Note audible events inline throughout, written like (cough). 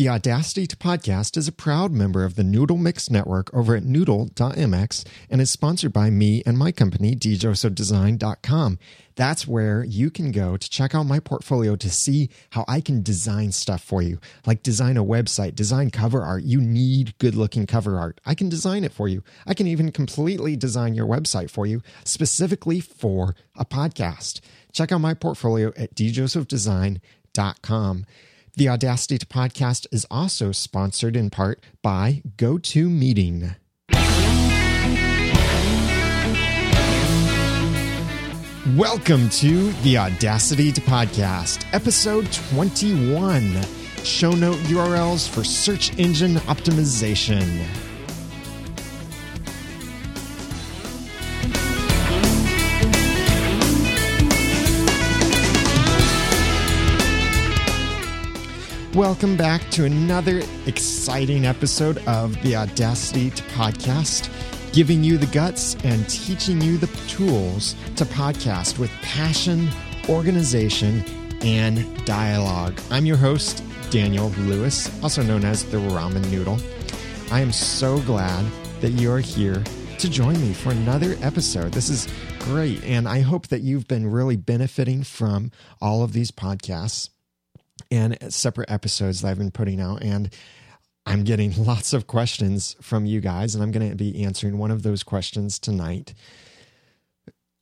The Audacity to Podcast is a proud member of the Noodle Mix Network over at noodle.mx and is sponsored by me and my company, djosephdesign.com. That's where you can go to check out my portfolio to see how I can design stuff for you, like design a website, design cover art. You need good looking cover art. I can design it for you. I can even completely design your website for you specifically for a podcast. Check out my portfolio at djosephdesign.com. The Audacity to Podcast is also sponsored in part by GoToMeeting. Welcome to the Audacity to Podcast, episode 21 Show Note URLs for Search Engine Optimization. Welcome back to another exciting episode of the Audacity to Podcast, giving you the guts and teaching you the tools to podcast with passion, organization, and dialogue. I'm your host, Daniel Lewis, also known as the Ramen Noodle. I am so glad that you are here to join me for another episode. This is great, and I hope that you've been really benefiting from all of these podcasts and separate episodes that I've been putting out. And I'm getting (laughs) lots of questions from you guys, and I'm going to be answering one of those questions tonight.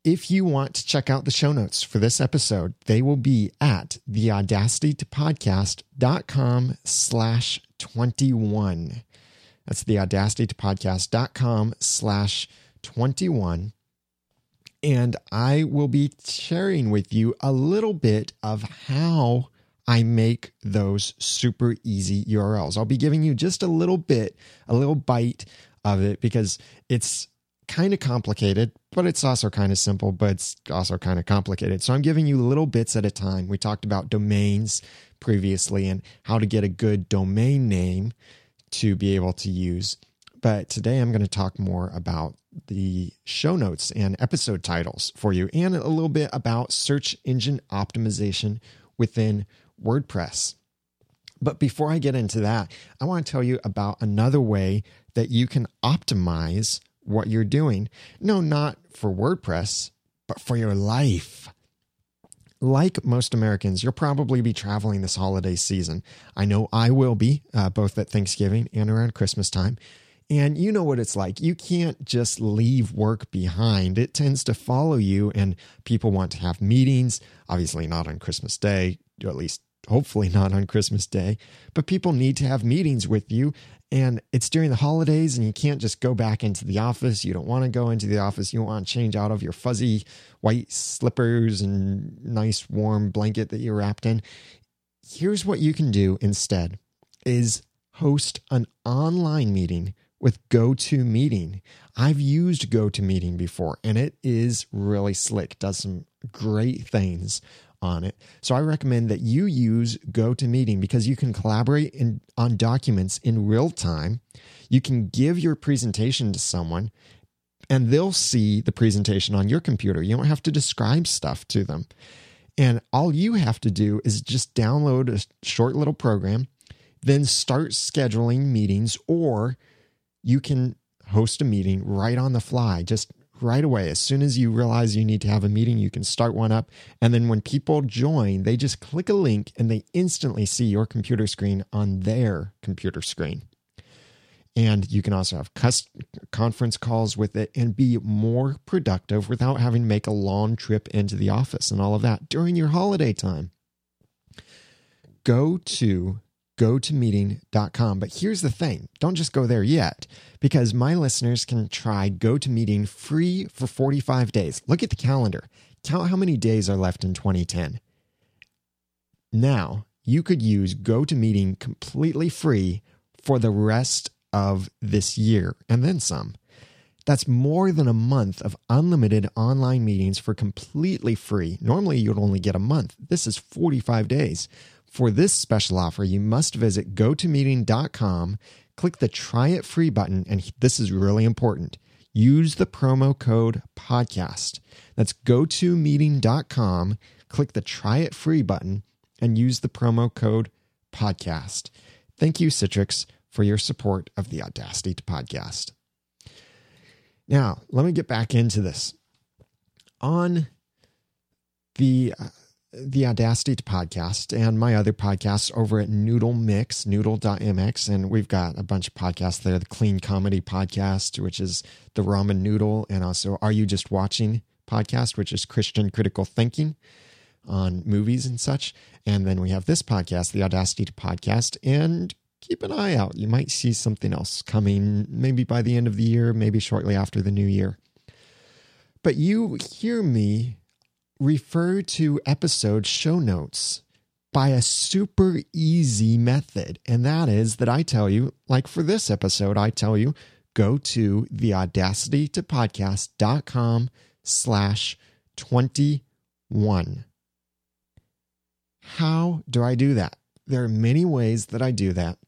If you want to check out the show notes for this episode, they will be at theaudacitytopodcast.com slash 21. That's theaudacitytopodcast.com slash 21. And I will be sharing with you a little bit of how I make those super easy URLs. I'll be giving you just a little bit, a little bite of it because it's kind of complicated, but it's also kind of simple, but it's also kind of complicated. So I'm giving you little bits at a time. We talked about domains previously and how to get a good domain name to be able to use. But today I'm going to talk more about the show notes and episode titles for you and a little bit about search engine optimization within WordPress. But before I get into that, I want to tell you about another way that you can optimize what you're doing. No, not for WordPress, but for your life. Like most Americans, you'll probably be traveling this holiday season. I know I will be, uh, both at Thanksgiving and around Christmas time. And you know what it's like. You can't just leave work behind. It tends to follow you, and people want to have meetings. Obviously, not on Christmas Day, at least hopefully not on Christmas Day, but people need to have meetings with you. And it's during the holidays, and you can't just go back into the office. You don't want to go into the office. You want to change out of your fuzzy white slippers and nice warm blanket that you're wrapped in. Here's what you can do instead is host an online meeting with GoToMeeting. I've used GoToMeeting before and it is really slick, does some great things on it. So I recommend that you use GoToMeeting because you can collaborate in, on documents in real time. You can give your presentation to someone and they'll see the presentation on your computer. You don't have to describe stuff to them. And all you have to do is just download a short little program, then start scheduling meetings, or you can host a meeting right on the fly. Just right away. As soon as you realize you need to have a meeting, you can start one up. And then when people join, they just click a link and they instantly see your computer screen on their computer screen. And you can also have conference calls with it and be more productive without having to make a long trip into the office and all of that during your holiday time. Go to gotomeeting.com. But here's the thing don't just go there yet, because my listeners can try GoToMeeting free for 45 days. Look at the calendar, count how many days are left in 2010. Now, you could use GoToMeeting completely free for the rest of this year and then some. That's more than a month of unlimited online meetings for completely free. Normally, you'd only get a month. This is 45 days. For this special offer, you must visit gotomeeting.com, click the try it free button, and this is really important. Use the promo code podcast. That's gotomeeting.com, click the try it free button, and use the promo code podcast. Thank you, Citrix, for your support of the Audacity to Podcast. Now, let me get back into this. On the uh, the Audacity to podcast and my other podcasts over at Noodle Mix, noodle.mx. And we've got a bunch of podcasts there the Clean Comedy Podcast, which is the Ramen Noodle, and also Are You Just Watching podcast, which is Christian critical thinking on movies and such. And then we have this podcast, the Audacity to Podcast. And keep an eye out. You might see something else coming, maybe by the end of the year, maybe shortly after the new year. But you hear me refer to episode show notes by a super easy method. And that is that I tell you, like for this episode, I tell you, go to the audacity to podcast.com slash 21. How do I do that? There are many ways that I do that.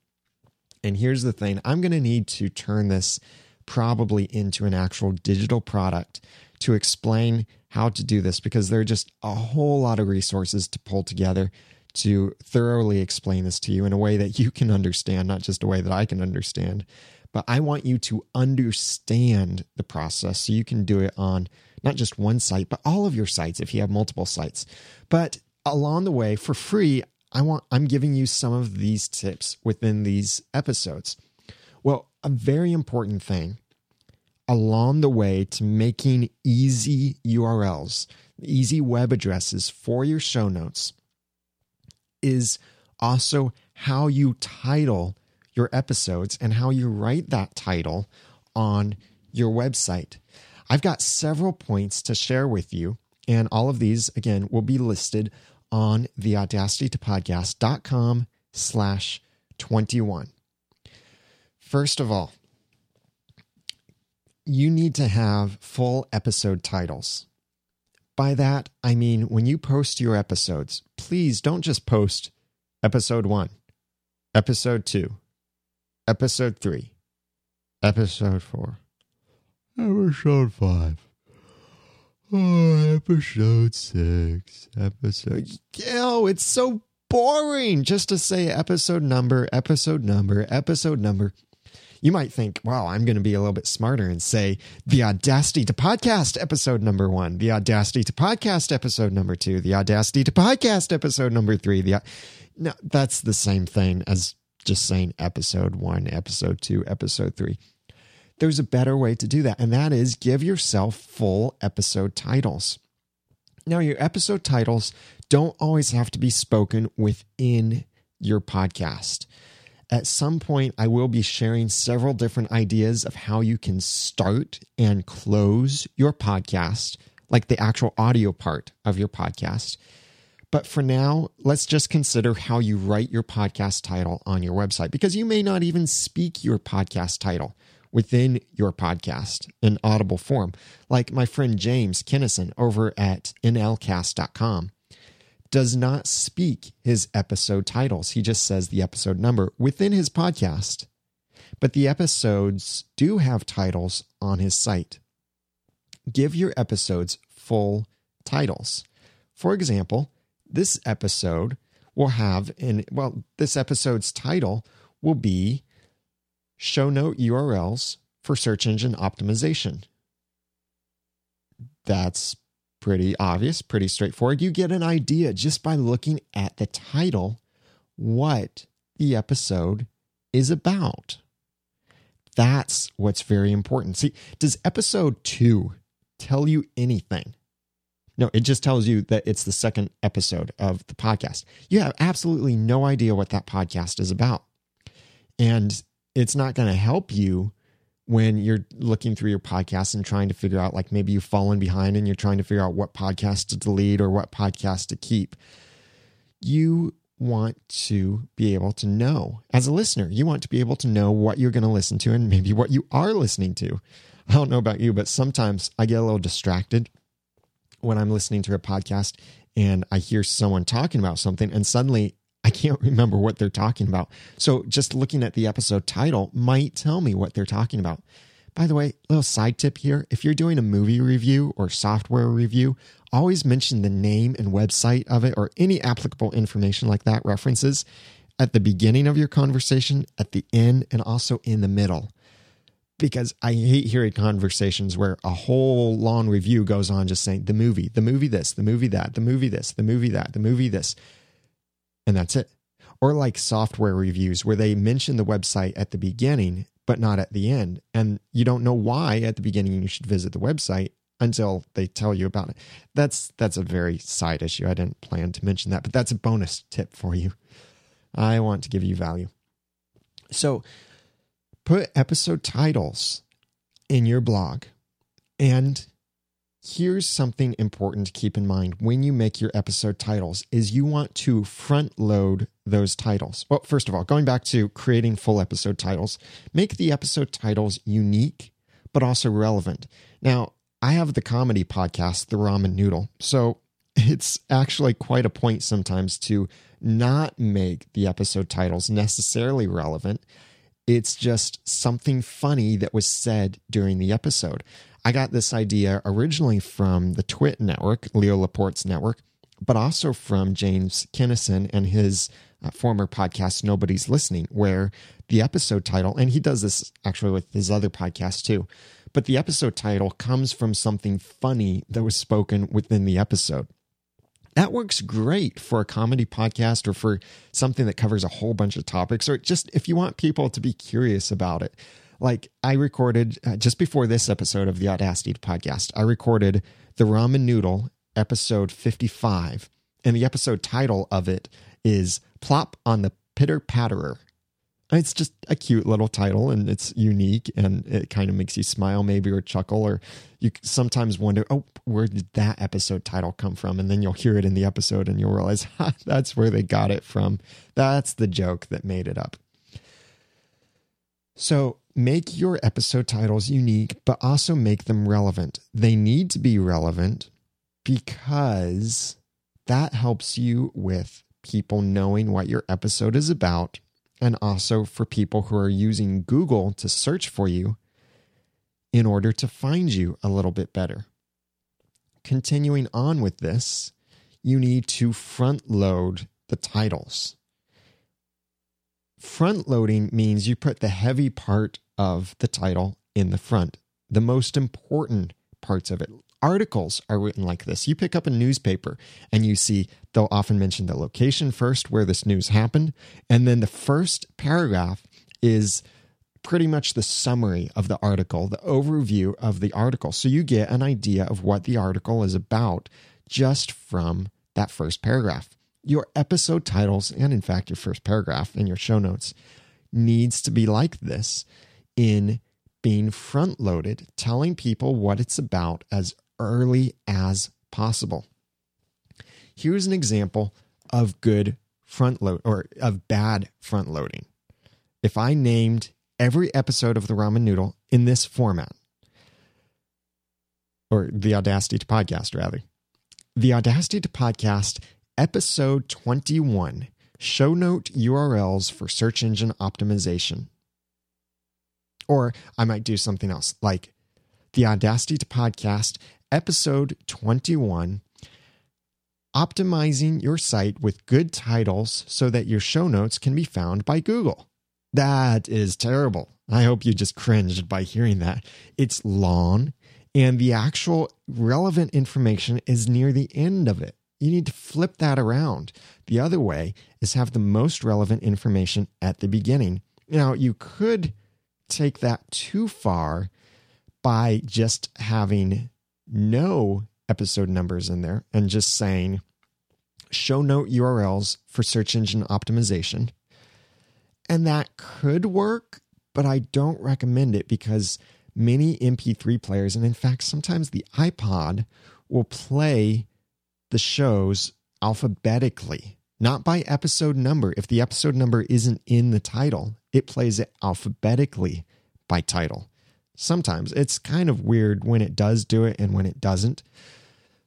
And here's the thing I'm going to need to turn this probably into an actual digital product to explain how to do this because there are just a whole lot of resources to pull together to thoroughly explain this to you in a way that you can understand, not just a way that I can understand. But I want you to understand the process so you can do it on not just one site, but all of your sites if you have multiple sites. But along the way, for free, I want I'm giving you some of these tips within these episodes. Well, a very important thing along the way to making easy URLs, easy web addresses for your show notes is also how you title your episodes and how you write that title on your website. I've got several points to share with you, and all of these, again, will be listed on the audacitytopodcast.com slash 21. First of all, you need to have full episode titles. By that, I mean when you post your episodes, please don't just post episode one, episode two, episode three, episode four, episode five, oh, episode six, episode. Oh, it's so boring just to say episode number, episode number, episode number. You might think, wow, I'm going to be a little bit smarter and say the Audacity to Podcast episode number one, the Audacity to Podcast episode number two, the Audacity to Podcast episode number three. The no, that's the same thing as just saying episode one, episode two, episode three. There's a better way to do that, and that is give yourself full episode titles. Now, your episode titles don't always have to be spoken within your podcast. At some point, I will be sharing several different ideas of how you can start and close your podcast, like the actual audio part of your podcast. But for now, let's just consider how you write your podcast title on your website because you may not even speak your podcast title within your podcast in audible form, like my friend James Kinnison over at nlcast.com does not speak his episode titles. He just says the episode number within his podcast. But the episodes do have titles on his site. Give your episodes full titles. For example, this episode will have in well, this episode's title will be show note URLs for search engine optimization. That's pretty obvious, pretty straightforward. You get an idea just by looking at the title what the episode is about. That's what's very important. See, does episode two tell you anything? No, it just tells you that it's the second episode of the podcast. You have absolutely no idea what that podcast is about. And it's not going to help you when you're looking through your podcast and trying to figure out, like maybe you've fallen behind and you're trying to figure out what podcast to delete or what podcast to keep. You want to be able to know as a listener, you want to be able to know what you're going to listen to and maybe what you are listening to. I don't know about you, but sometimes I get a little distracted when I'm listening to a podcast and I hear someone talking about something and suddenly I can't remember what they're talking about. So just looking at the episode title might tell me what they're talking about. By the way, little side tip here if you're doing a movie review or software review, always mention the name and website of it or any applicable information like that, references. at the beginning of your conversation, at the end, and also in the middle. Because I hate hearing conversations where a whole long review goes on just saying the movie, the movie this, the movie that, the movie this, the movie that, the movie this. And that's it. Or like software reviews where they mention the website at the beginning, but not at the end. And you don't know why at the beginning you should visit the website until they tell you about it. That's that's a very side issue. I didn't plan to mention that, but that's a bonus tip for you. I want to give you value. So put episode titles in your blog. And here's something important to keep in mind when you make your episode titles is you want to front load those titles. Well, first of all, going back to creating full episode titles, make the episode titles unique but also relevant. Now, I have the comedy podcast, The Ramen Noodle. So (laughs) it's actually quite a point sometimes to not make the episode titles necessarily relevant. It's just something funny that was said during the episode. I got this idea originally from the Twit network, Leo Laporte's network, but also from James Kennison and his uh, former podcast, Nobody's Listening, where the episode title, and he does this actually with his other podcast too, but the episode title comes from something funny that was spoken within the episode. That works great for a comedy podcast or for something that covers a whole bunch of topics, or just if you want people to be curious about it. Like I recorded uh, just before this episode of the Audacity podcast, I recorded the ramen noodle episode 55, and the episode title of it is Plop on the Pitter Patterer. It's just a cute little title and it's unique and it kind of makes you smile maybe or chuckle or you sometimes wonder, oh, where did that episode title come from? And then you'll hear it in the episode and you'll realize (laughs) that's where they got it from. That's the joke that made it up. So make your episode titles unique, but also make them relevant. They need to be relevant because that helps you with people knowing what your episode is about and also for people who are using Google to search for you in order to find you a little bit better. Continuing on with this, you need to front load the titles. Front loading means you put the heavy part of the title in the front, the most important parts of it, articles are written like this. You pick up a newspaper and you see they'll often mention the location first where this news happened. And then the first paragraph is pretty much the summary of the article, the overview of the article. So you get an idea of what the article is about just from that first paragraph. Your episode titles, and in fact, your first paragraph in your show notes, needs to be like this in being front loaded, telling people what it's about as early as possible. Here's an example of good front load or of bad front loading. If I named every episode of the ramen noodle in this format, or the Audacity to Podcast, rather, the Audacity to Podcast, episode 21, show note URLs for search engine optimization. Or I might do something else like the Audacity to Podcast, episode 21 Optimizing your site with good titles so that your show notes can be found by Google. That is terrible. I hope you just cringed by hearing that. It's long, and the actual relevant information is near the end of it. You need to flip that around. The other way is have the most relevant information at the beginning. Now, you could take that too far by just having no episode numbers in there and just saying show note URLs for search engine optimization. And that could work, but I don't recommend it because many MP3 players, and in fact, sometimes the iPod, will play the shows alphabetically, not by episode number. If the episode number isn't in the title, it plays it alphabetically by title sometimes. It's kind of weird when it does do it and when it doesn't.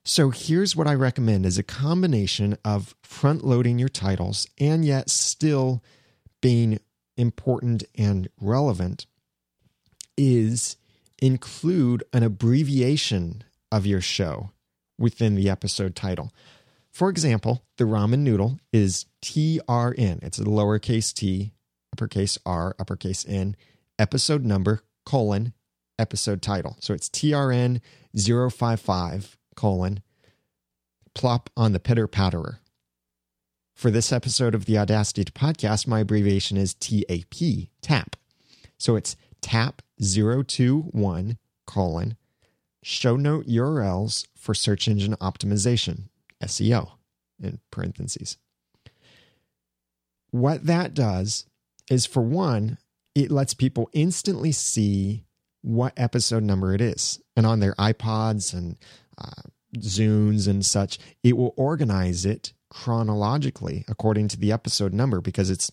So here's what I recommend is a combination of front loading your titles and yet still being important and relevant is include an abbreviation of your show within the episode title. For example, the ramen noodle is TRN. It's a lowercase t, uppercase R, uppercase N, episode number, colon, episode title. So it's TRN 055, colon, plop on the pitter patterer. For this episode of the Audacity podcast, my abbreviation is TAP, TAP. So it's TAP 021, colon, show note URLs for search engine optimization, SEO, in parentheses. What that does is, for one, it lets people instantly see what episode number it is. And on their iPods and uh, Zunes and such, it will organize it chronologically according to the episode number because it's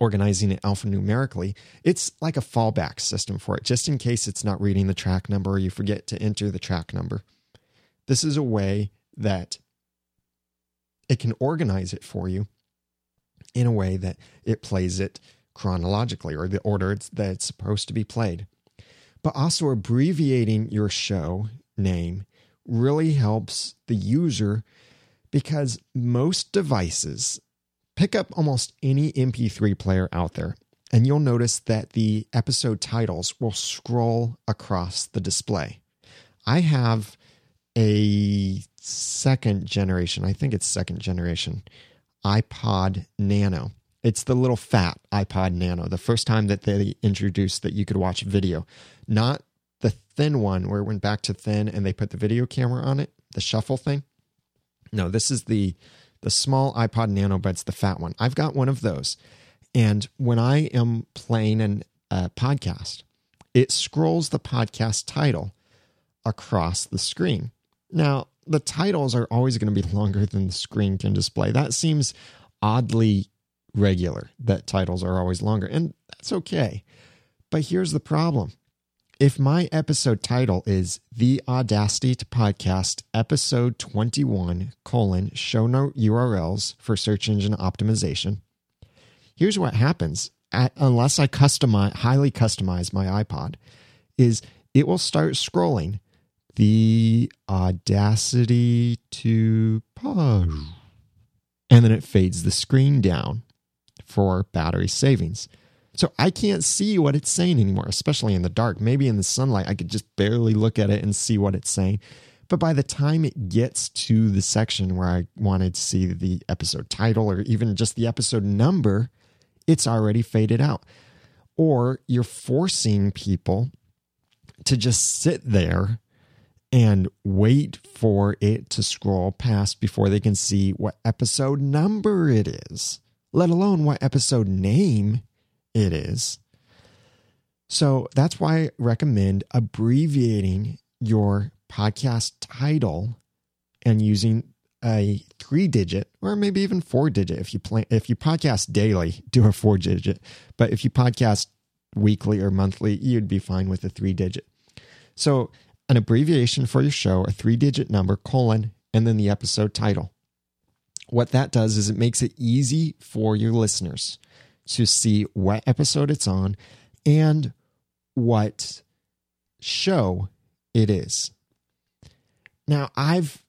organizing it alphanumerically. It's like a fallback system for it, just in case it's not reading the track number or you forget to enter the track number. This is a way that it can organize it for you in a way that it plays it chronologically or the order that it's supposed to be played. But also abbreviating your show name really helps the user because most devices pick up almost any MP3 player out there, and you'll notice that the episode titles will scroll across the display. I have a second generation, I think it's second generation iPod Nano. It's the little fat iPod Nano, the first time that they introduced that you could watch video, not the thin one where it went back to thin and they put the video camera on it, the shuffle thing. No, this is the the small iPod Nano, but it's the fat one. I've got one of those. And when I am playing a podcast, it scrolls the podcast title across the screen. Now, the titles are always going to be (laughs) longer than the screen can display. That seems oddly regular that titles are always longer, and that's okay. But here's the problem if my episode title is The Audacity to Podcast Episode 21, colon, show note URLs for search engine optimization, here's what happens. At, unless I customize, highly customize my iPod, is it will start scrolling the Audacity to pause. And then it fades the screen down for battery savings. So I can't see what it's saying anymore, especially in the dark. Maybe in the sunlight, I could just barely look at it and see what it's saying. But by the time it gets to the section where I wanted to see the episode title or even just the episode number, it's already faded out. Or you're forcing people to just sit there and wait for it to scroll past before they can see what episode number it is, let alone what episode name it is. So that's why I recommend abbreviating your podcast title and using a three digit or maybe even four digit if you plan if you podcast daily do a four digit but if you podcast weekly or monthly you'd be fine with a three digit so an abbreviation for your show a three digit number colon and then the episode title. What that does is it makes it easy for your listeners to see what episode it's on and what show it is. Now, I've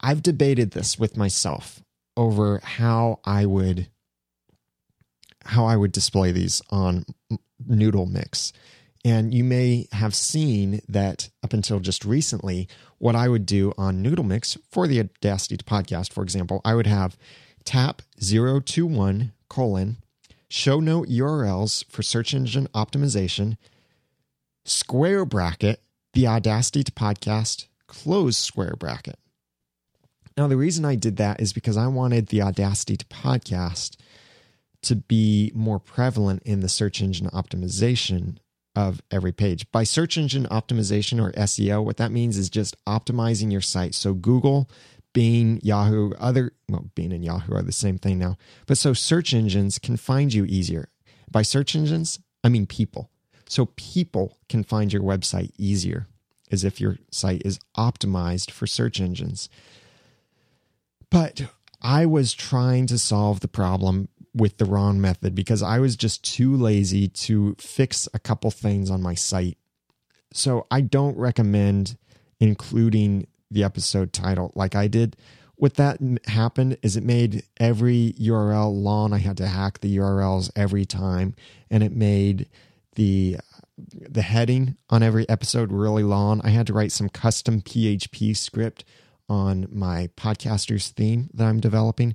I've debated this with myself over how I would how I would display these on Noodle Mix. And you may have seen that up until just recently, what I would do on Noodle Mix for the Audacity podcast, for example, I would have tap 021 colon show note URLs for search engine optimization, square bracket, the Audacity to podcast, close square bracket. Now, the reason I did that is because I wanted the Audacity to podcast to be more prevalent in the search engine optimization of every page. By search engine optimization or SEO, what that means is just optimizing your site. So Google Bing, Yahoo, other, well, Bing and Yahoo are the same thing now. But so search engines can find you easier. By search engines, I mean people. So people can find your website easier as if your site is optimized for search engines. But I was trying to solve the problem with the wrong method because I was just too lazy to fix a couple things on my site. So I don't recommend including the episode title like I did. what that happened is it made every URL long. I had to hack the URLs every time, and it made the the heading on every episode really long. I had to write some custom PHP script on my podcaster's theme that I'm developing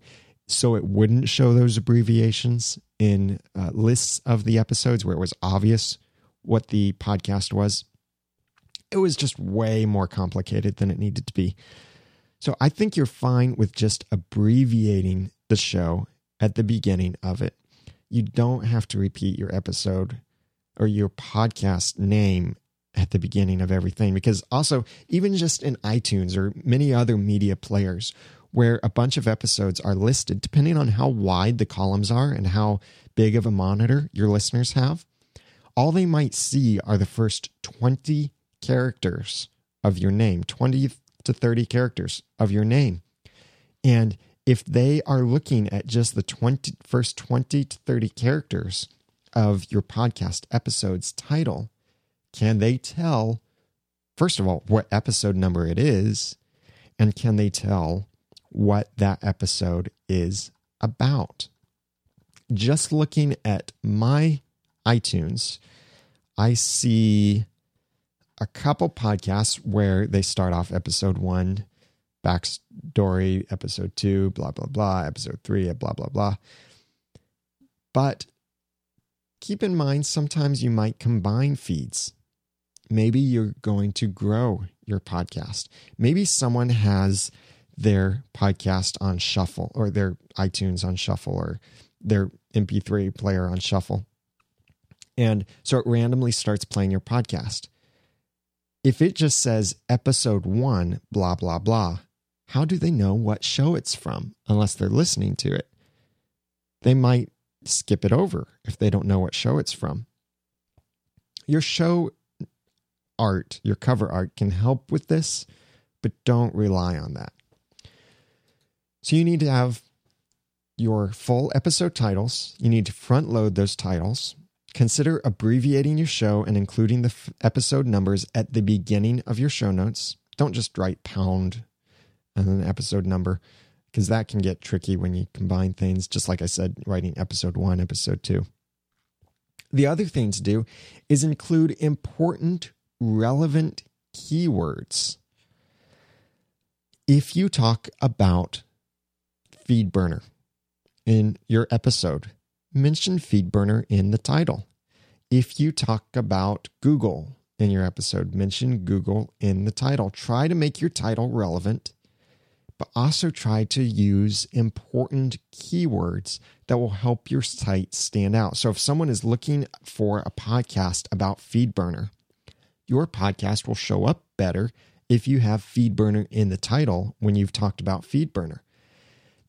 so it wouldn't show those abbreviations in uh, lists of the episodes where it was obvious what the podcast was. It was just way more complicated than it needed to be. So I think you're fine with just abbreviating the show at the beginning of it. You don't have to repeat your episode or your podcast name at the beginning of everything because also even just in iTunes or many other media players where a bunch of episodes are listed depending on how wide the columns are and how big of a monitor your listeners have all they might see are the first 20 characters of your name 20 to 30 characters of your name. And if they are looking at just the 20, first 20 to 30 characters of your podcast episode's title, can they tell, first of all, what episode number it is? And can they tell what that episode is about? Just looking at my iTunes, I see a couple podcasts where they start off episode one, backstory, episode two, blah, blah, blah, episode three, blah, blah, blah. But keep in mind, sometimes you might combine feeds. Maybe you're going to grow your podcast. Maybe someone has their podcast on shuffle or their iTunes on shuffle or their MP3 player on shuffle. And so it randomly starts playing your podcast if it just says episode one, blah, blah, blah, how do they know what show it's from unless they're listening to it? They might skip it over if they don't know what show it's from. Your show art, your cover art can help with this, but don't rely on that. So you need to have your full episode titles. You need to front load those titles. Consider abbreviating your show and including the f- episode numbers at the beginning of your show notes. Don't just write pound and then episode number because that can get tricky when you combine things. Just like I said, writing episode one, episode two. The other thing to do is include important, relevant keywords. If you talk about FeedBurner in your episode, mention FeedBurner in the title. If you talk about Google in your episode, mention Google in the title. Try to make your title relevant, but also try to use important keywords that will help your site stand out. So if someone is looking for a podcast about FeedBurner, your podcast will show up better if you have FeedBurner in the title when you've talked about FeedBurner.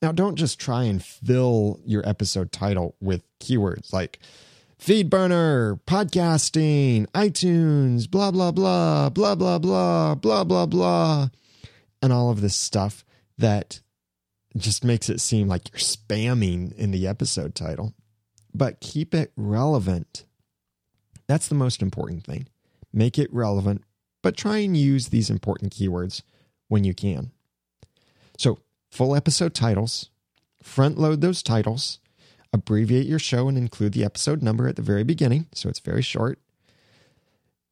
Now, don't just try and fill your episode title with keywords like FeedBurner, podcasting, iTunes, blah, blah, blah, blah, blah, blah, blah, blah, blah, and all of this stuff that just makes it seem like you're spamming in the episode title. But keep it relevant. That's the most important thing. Make it relevant, but try and use these important keywords when you can. So, full episode titles, front load those titles, abbreviate your show and include the episode number at the very beginning, so it's very short.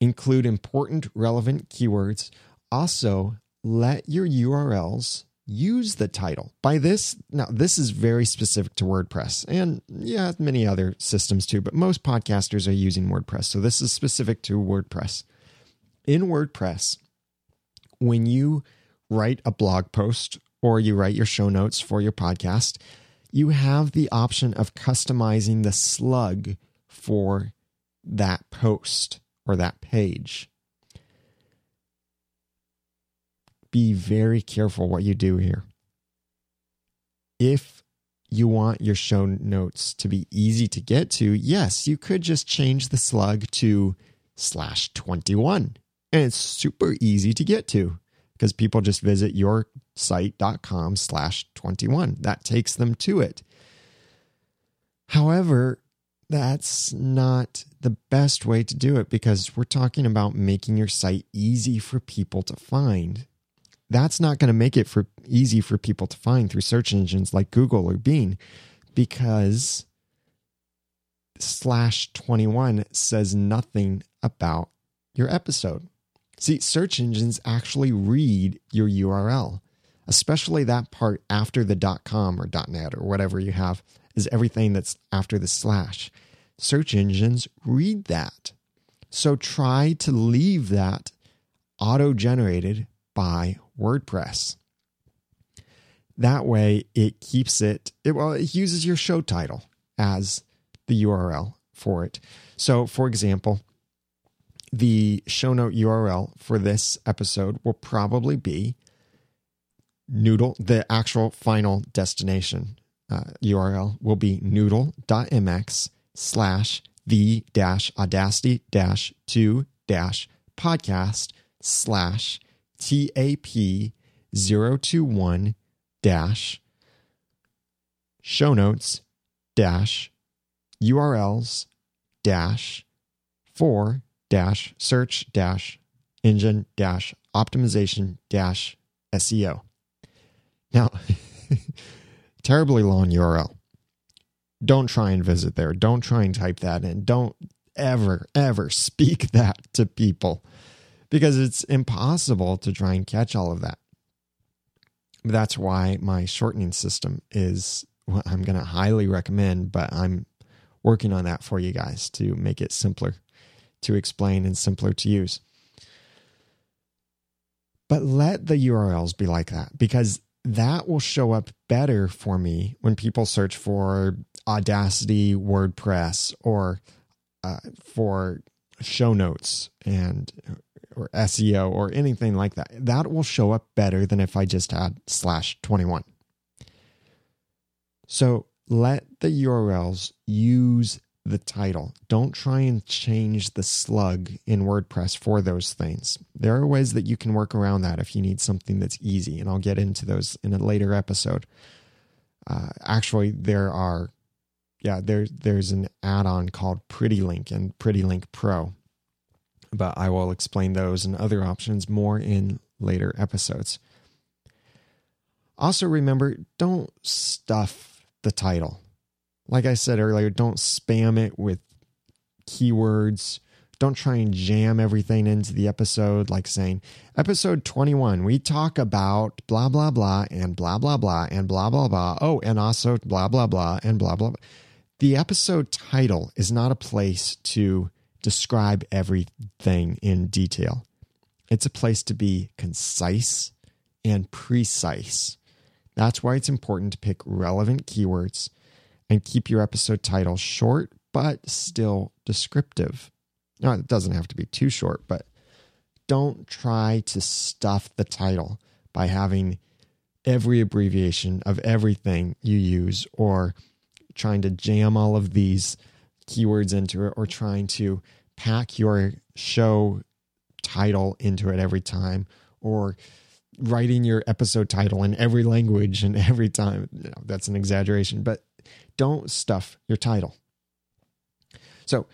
Include important, relevant keywords. Also, let your URLs use the title. By this, now this is very specific to WordPress and yeah, many other systems too, but most podcasters are using WordPress. So this is specific to WordPress. In WordPress, when you write a blog post or you write your show notes for your podcast, you have the option of customizing the slug for that post or that page. Be very careful what you do here. If you want your show notes to be easy to get to, yes, you could just change the slug to slash 21 and it's super easy to get to because people just visit your site.com slash 21. That takes them to it. However, that's not the best way to do it because we're talking about making your site easy for people to find. that's not going to make it for easy for people to find through search engines like Google or Bing because slash 21 says nothing about your episode. See, search engines actually read your URL, especially that part after the .com or .net or whatever you have is everything that's after the slash. Search engines read that. So try to leave that auto generated by WordPress. That way it keeps it, it, well, it uses your show title as the URL for it. So, for example, the show note URL for this episode will probably be noodle, the actual final destination uh, URL will be noodle.mx slash the dash audacity dash two dash podcast slash TAP 021 dash show notes dash URLs dash for dash search dash engine dash optimization dash SEO. Now, (laughs) terribly long URL. Don't try and visit there. Don't try and type that in. Don't ever, ever speak (laughs) that to people because it's impossible to try and catch all of that. That's why my shortening system is what I'm going to highly recommend, but I'm working on that for you guys to make it simpler to explain and simpler to use. But let the URLs be like that because that will show up better for me when people search for Audacity, WordPress, or uh, for show notes and or SEO or anything like that. That will show up better than if I just had slash 21. So let the URLs use the title. Don't try and change the slug in WordPress for those things. There are ways that you can work around that if you need something that's easy, and I'll get into those in a later episode. Uh, actually, there are, yeah, there's there's an add-on called Pretty Link and Pretty Link Pro, but I will explain those and other options more in later episodes. Also, remember, don't stuff the title like I said earlier, don't spam it with keywords. Don't try and jam everything into the episode, like saying, episode 21, we talk about blah, blah, blah, and blah, blah, blah, and blah, blah, blah. Oh, and also blah, blah, blah, and blah, blah. The episode title is not a place to describe everything in detail, it's a place to be concise and precise. That's why it's important to pick relevant keywords and keep your episode title short but still descriptive. Now, it doesn't have to be too short, but don't try to stuff the title by having every abbreviation of everything you use or trying to jam all of these keywords into it or trying to pack your show title into it every time or writing your episode title in every language and every time. You know, that's an exaggeration, but don't stuff your title. So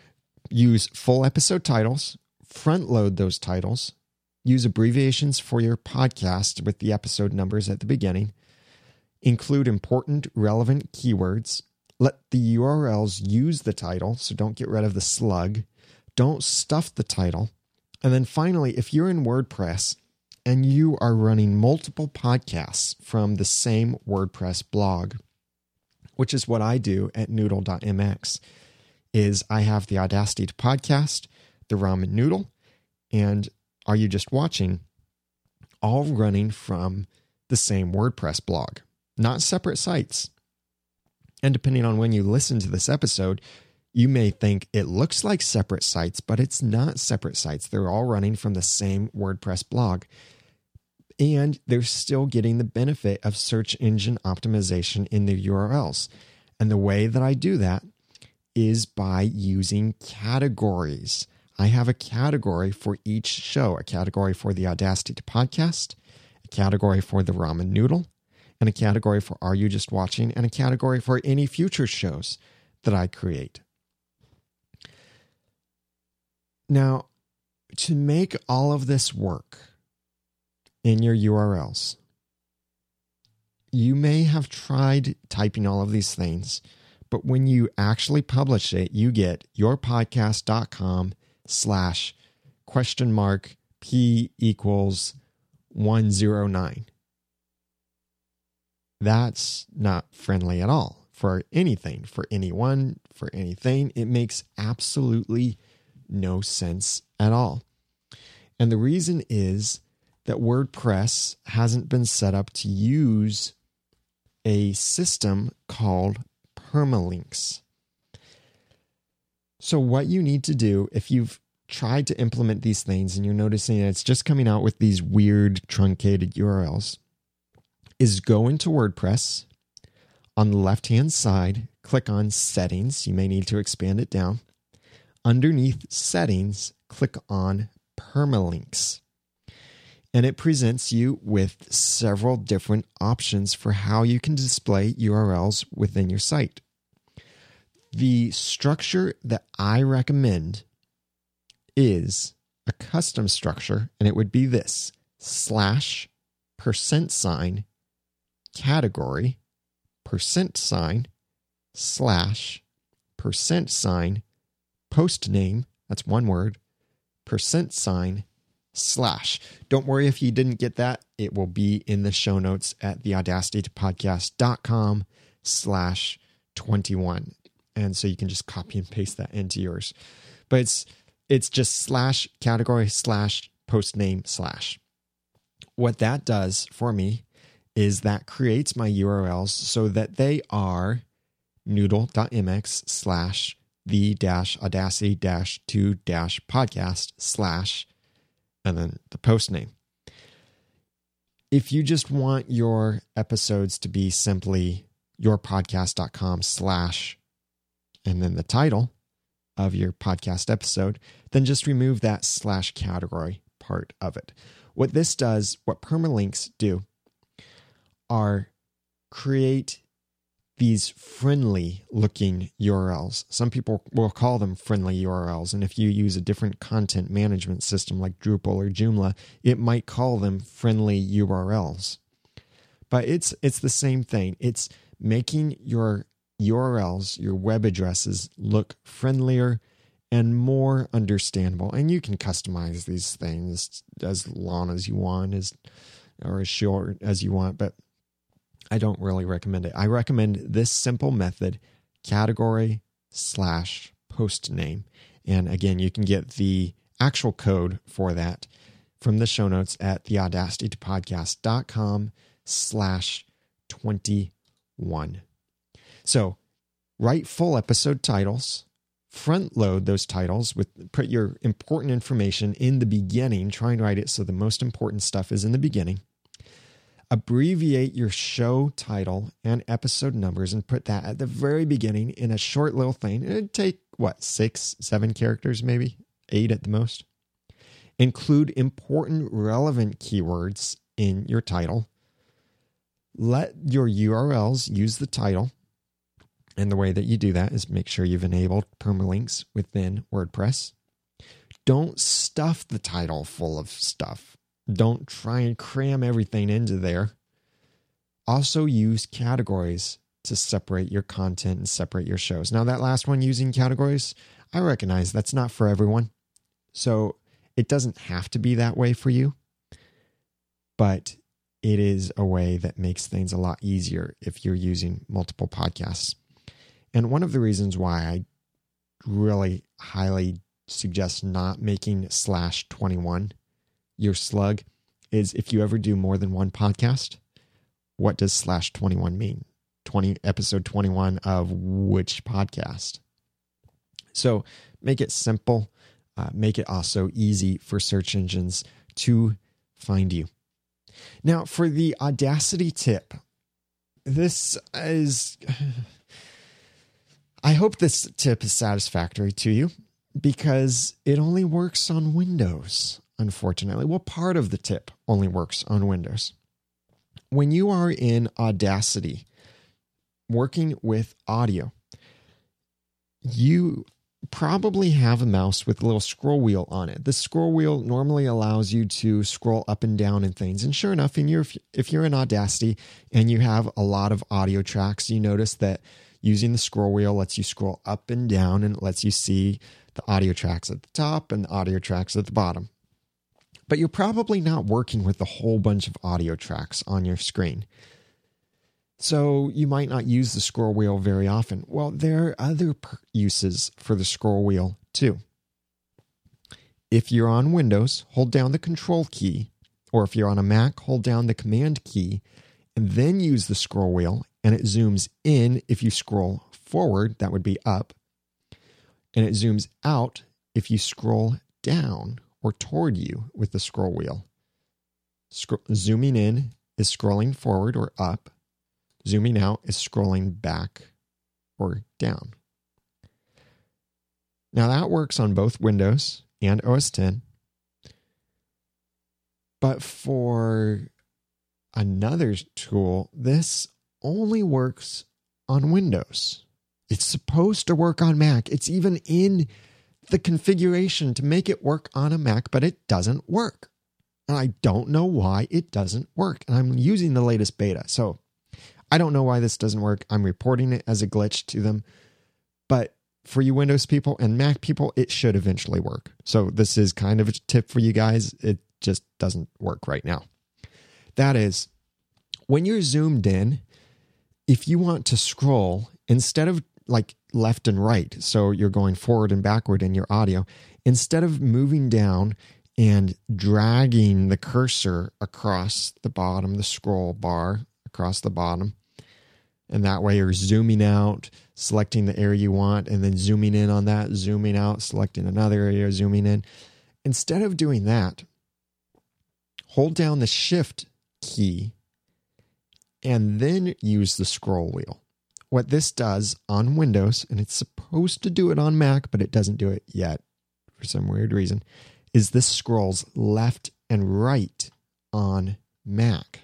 use full episode titles, front load those titles, use abbreviations for your podcast with the episode numbers at the beginning, include important, relevant keywords, let the URLs use the title, so don't get rid of the slug, don't stuff the title. And then finally, if you're in WordPress and you are running multiple podcasts from the same WordPress blog, which is what I do at noodle.mx is I have the Audacity to podcast, the ramen noodle, and are you just watching all running from the same WordPress blog, not separate sites. And depending on when you listen to this episode, you may think it looks like separate sites, but it's not separate sites. They're all running from the same WordPress blog and they're still getting the benefit of search engine optimization in their URLs. And the way that I do that is by using categories. I have a category for each show a category for the Audacity to podcast, a category for the ramen noodle, and a category for Are You Just Watching, and a category for any future shows that I create. Now, to make all of this work, in your URLs. You may have tried typing all of these things, but when you actually publish it, you get yourpodcast.com slash question mark P equals 109. That's not friendly at all for anything, for anyone, for anything. It makes absolutely no sense at all. And the reason is that WordPress hasn't been set up to use a system called permalinks. So, what you need to do if you've tried to implement these things and you're noticing it's just coming out with these weird truncated URLs, is go into WordPress on the left hand side, click on settings. You may need to expand it down. Underneath settings, click on permalinks. And it presents you with several different options for how you can display URLs within your site. The structure that I recommend is a custom structure, and it would be this slash percent sign category percent sign slash percent sign post name that's one word percent sign slash. Don't worry if you didn't get that. It will be in the show notes at theaudacitypodcast.com slash 21 and so you can just copy and paste that into yours. But it's it's just slash category slash post name slash. What that does for me is that creates my urls so that they are noodle.mx slash the dash audacity dash to dash podcast slash and then the post name if you just want your episodes to be simply yourpodcast.com slash and then the title of your podcast episode, then just remove that slash category part of it. What this does, what permalinks do, are create these friendly looking URLs. Some people will call them friendly URLs. And if you use a different content management system like Drupal or Joomla, it might call them friendly URLs. But it's it's the same thing. It's making your URLs, your web addresses look friendlier and more understandable. And you can customize these things as long as you want, as or as short as you want, but I don't really recommend it. I recommend this simple method category slash post name. And again, you can get the actual code for that from the show notes at theaudacitypodcast.com slash 21. So write full episode titles, front load those titles with put your important information in the beginning, try and write it so the most important stuff is in the beginning. Abbreviate your show title and episode numbers and put that at the very beginning in a short little thing. It'd take what, six, seven characters, maybe eight at the most. Include important, relevant keywords in your title. Let your URLs use the title and the way that you do that is make sure you've enabled permalinks within WordPress. Don't stuff the title full of stuff. Don't try and cram everything into there. Also, use categories to separate your content and separate your shows. Now, that last one using categories, I recognize that's not for everyone. So it doesn't have to be that way for you, but it is a way that makes things a lot easier if you're using multiple podcasts. And one of the reasons why I really highly suggest not making slash 21 your slug is if you ever do more than one podcast, what does slash 21 mean? 20 episode 21 of which podcast? So make it simple, uh, make it also easy for search engines to find you. Now, for the Audacity tip, this is (sighs) I hope this tip is satisfactory to you because it only works on Windows, unfortunately. Well, part of the tip only works on Windows. When you are in Audacity working with audio, you probably have a mouse with a little scroll wheel on it. The scroll wheel normally allows you to scroll up and down and things. And sure enough, in your if you're in Audacity and you have a lot of audio tracks, you notice that using the scroll wheel lets you scroll up and down and it lets you see the audio tracks at the top and the audio tracks at the bottom. But you're probably not working with a whole bunch of audio tracks on your screen. So you might not use the scroll wheel very often. Well, there are other uses for the scroll wheel too. If you're on Windows, hold down the control key, or if you're on a Mac, hold down the command key and then use the scroll wheel and it zooms in if you scroll forward, that would be up. And it zooms out if you scroll down or toward you with the scroll wheel. zooming in is scrolling forward or up. Zooming out is scrolling back or down. Now that works on both Windows and OS 10. But for another tool, this only works on Windows. It's supposed to work on Mac. It's even in the configuration to make it work on a Mac, but it doesn't work. And I don't know why it doesn't work. And I'm using the latest beta. So I don't know why this doesn't work. I'm reporting it as a glitch to them. But for you Windows people and Mac people, it should eventually work. So this is kind of a tip for you guys. It just doesn't work right now. That is, when you're zoomed in, if you want to scroll, instead of like left and right, so you're going forward and backward in your audio, instead of moving down and dragging the cursor across the bottom, the scroll bar across the bottom, and that way you're zooming out, selecting the area you want, and then zooming in on that, zooming out, selecting another area, zooming in. Instead of doing that, hold down the shift key and then use the scroll wheel. What this does on Windows, and it's supposed to do it on Mac, but it doesn't do it yet for some weird reason, is this scrolls left and right on Mac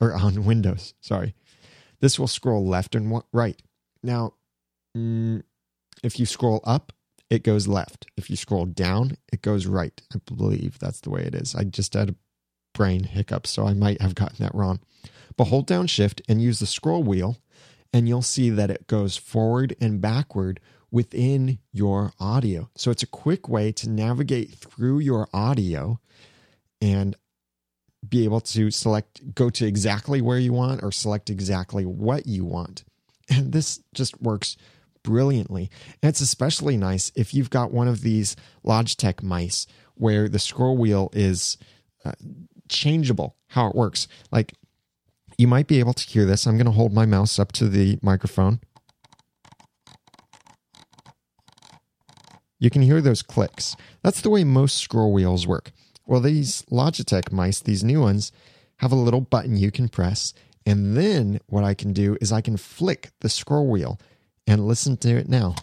or on (laughs) Windows. Sorry. This will scroll left and right. Now, mm, if you scroll up, it goes left. If you scroll down, it goes right. I believe that's the way it is. I just had a brain hiccup, so I might have gotten that wrong. But hold down shift and use the scroll wheel, and you'll see that it goes forward and backward within your audio. So it's a quick way to navigate through your audio and be able to select, go to exactly where you want or select exactly what you want. And this just works brilliantly. And it's especially nice if you've got one of these Logitech mice where the scroll wheel is uh, changeable, how it works. Like you might be able to hear this. I'm going to hold my mouse up to the microphone. You can hear those clicks. That's the way most scroll wheels work. Well, these Logitech mice, these new ones, have a little button you can press. And then what I can do is I can flick the scroll wheel and listen to it now.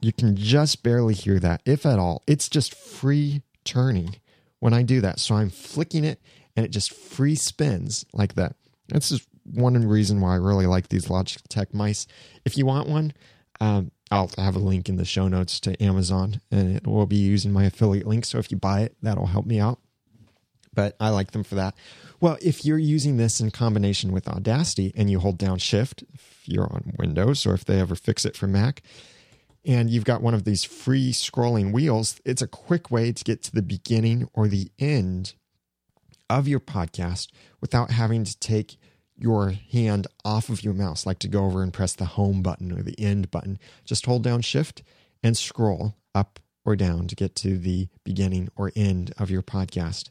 You can just barely hear that, if at all. It's just free turning when I do that. So I'm flicking it and it just free spins like that. This is one reason why I really like these Logitech mice. If you want one, um, I'll have a link in the show notes to Amazon and it will be using my affiliate link. So if you buy it, that'll help me out. But I like them for that. Well, if you're using this in combination with Audacity and you hold down Shift, if you're on Windows or if they ever fix it for Mac, and you've got one of these free scrolling wheels, it's a quick way to get to the beginning or the end of your podcast without having to take your hand off of your mouse, like to go over and press the home button or the end button. Just hold down shift and scroll up or down to get to the beginning or end of your podcast.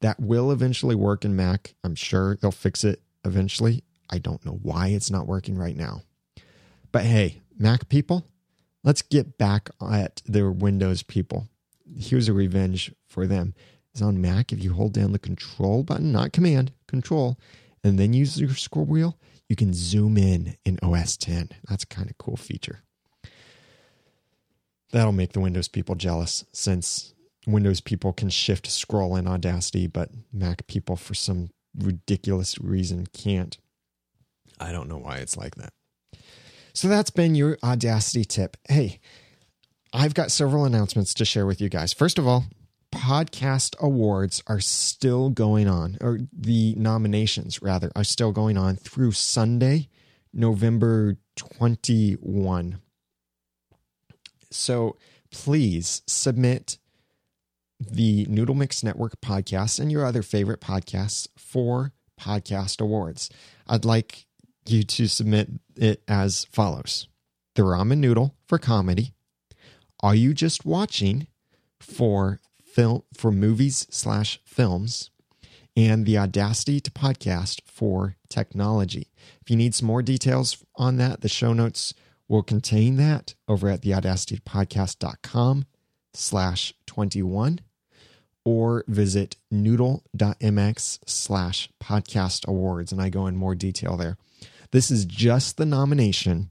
That will eventually work in Mac. I'm sure they'll fix it eventually. I don't know why it's not working right now. But hey, Mac people, let's get back at the Windows people. Here's a revenge for them. Is on Mac, if you hold down the control button, not command, control, and then use your scroll wheel, you can zoom in in OS 10. That's a kind of cool feature. That'll make the Windows people jealous since Windows people can shift scroll in Audacity, but Mac people, for some ridiculous reason, can't. I don't know why it's like that. So that's been your Audacity tip. Hey, I've got several announcements to share with you guys. First of all, podcast awards are still going on, or the nominations rather are still going on through Sunday, November 21. So please submit the Noodle Mix Network podcast and your other favorite podcasts for podcast awards. I'd like you to submit it as follows The Ramen Noodle for comedy. Are you just watching for film for movies slash films? And the Audacity to podcast for technology. If you need some more details on that, the show notes will contain that over at theaudacitypodcast.com slash 21 or visit noodle.mx slash podcast awards and I go in more detail there. This is just the nomination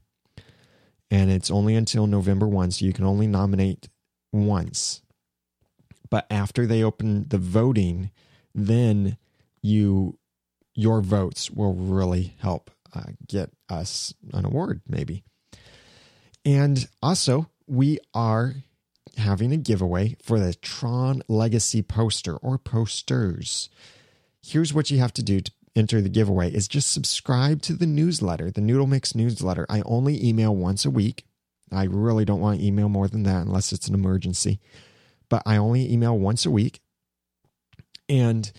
and it's only until November 1, so you can only nominate once. But after they open the voting, then you your votes will really help uh, get us an award, maybe. And also, we are having a giveaway for the Tron Legacy poster or posters. Here's what you have to do to enter the giveaway is just subscribe to the newsletter, the Noodle Mix newsletter. I only email once a week. I really don't want to email more than that unless it's an emergency. But I only email once a week. And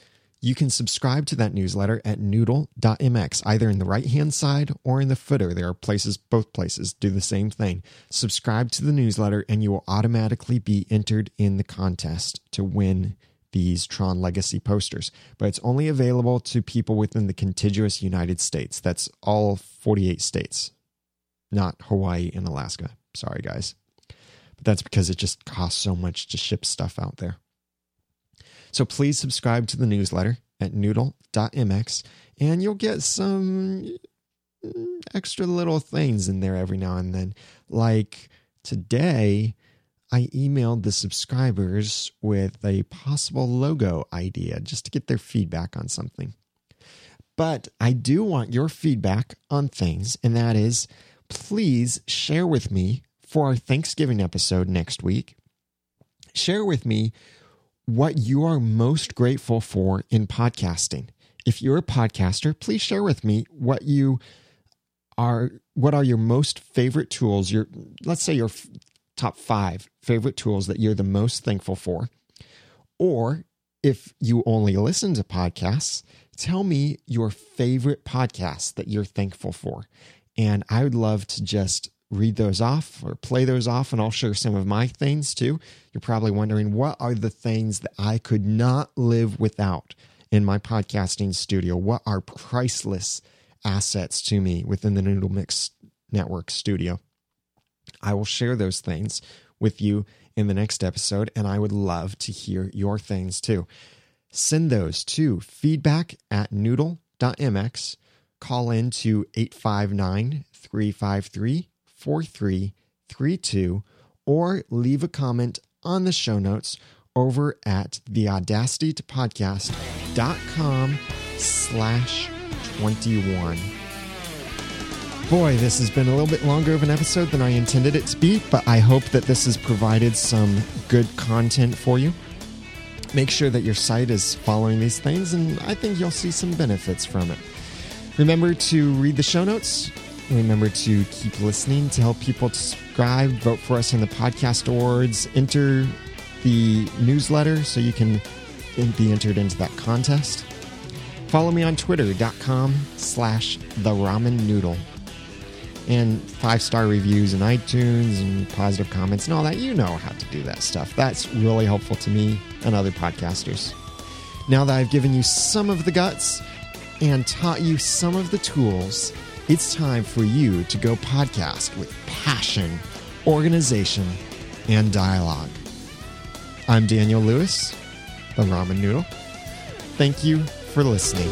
you can subscribe to that newsletter at noodle.mx, either in the right hand side or in the footer. There are places, both places do the same thing. Subscribe to the newsletter, and you will automatically be entered in the contest to win these Tron Legacy posters. But it's only available to people within the contiguous United States. That's all 48 states, not Hawaii and Alaska. Sorry, guys. But that's because it just costs so much to ship stuff out there. So please subscribe to the newsletter at noodle.mx and you'll get some extra little things in there every now and then. Like today, I emailed the subscribers with a possible logo idea just to get their feedback on something. But I do want your feedback on things, and that is please share with me for our Thanksgiving episode next week. Share with me what you are most grateful for in podcasting. If you're a podcaster, please share with me what you are what are your most favorite tools your let's say your f- top 5 favorite tools that you're the most thankful for or if you only listen to podcasts tell me your favorite podcast that you're thankful for and i would love to just read those off or play those off, and I'll share some of my things too. You're probably wondering what are the things that I could not live without in my podcasting studio? What are priceless assets to me within the Noodle Mix Network studio? I will share those things with you in the next episode, and I would love to hear your things too. Send those to feedback at noodle.mx. Call in to 859 353 4332 or leave a comment on the show notes over at theaudacitytopodcast.com slash 21. Boy, this has been a little bit longer of an episode than I intended it to be, but I hope that this has provided some good content for you. Make sure that your site is following these things, and I think you'll see some benefits from it. Remember to read the show notes Remember to keep listening to help people subscribe, vote for us in the podcast awards, enter the newsletter so you can be entered into that contest. Follow me on twitter.com slash the ramen noodle. And five star reviews in iTunes and positive comments and all that. You know how to do that stuff. That's really helpful to me and other podcasters. Now that I've given you some of the guts and taught you some of the tools, it's time for you to go podcast with passion, organization, and dialogue. I'm Daniel Lewis, the Ramen Noodle. Thank you for listening.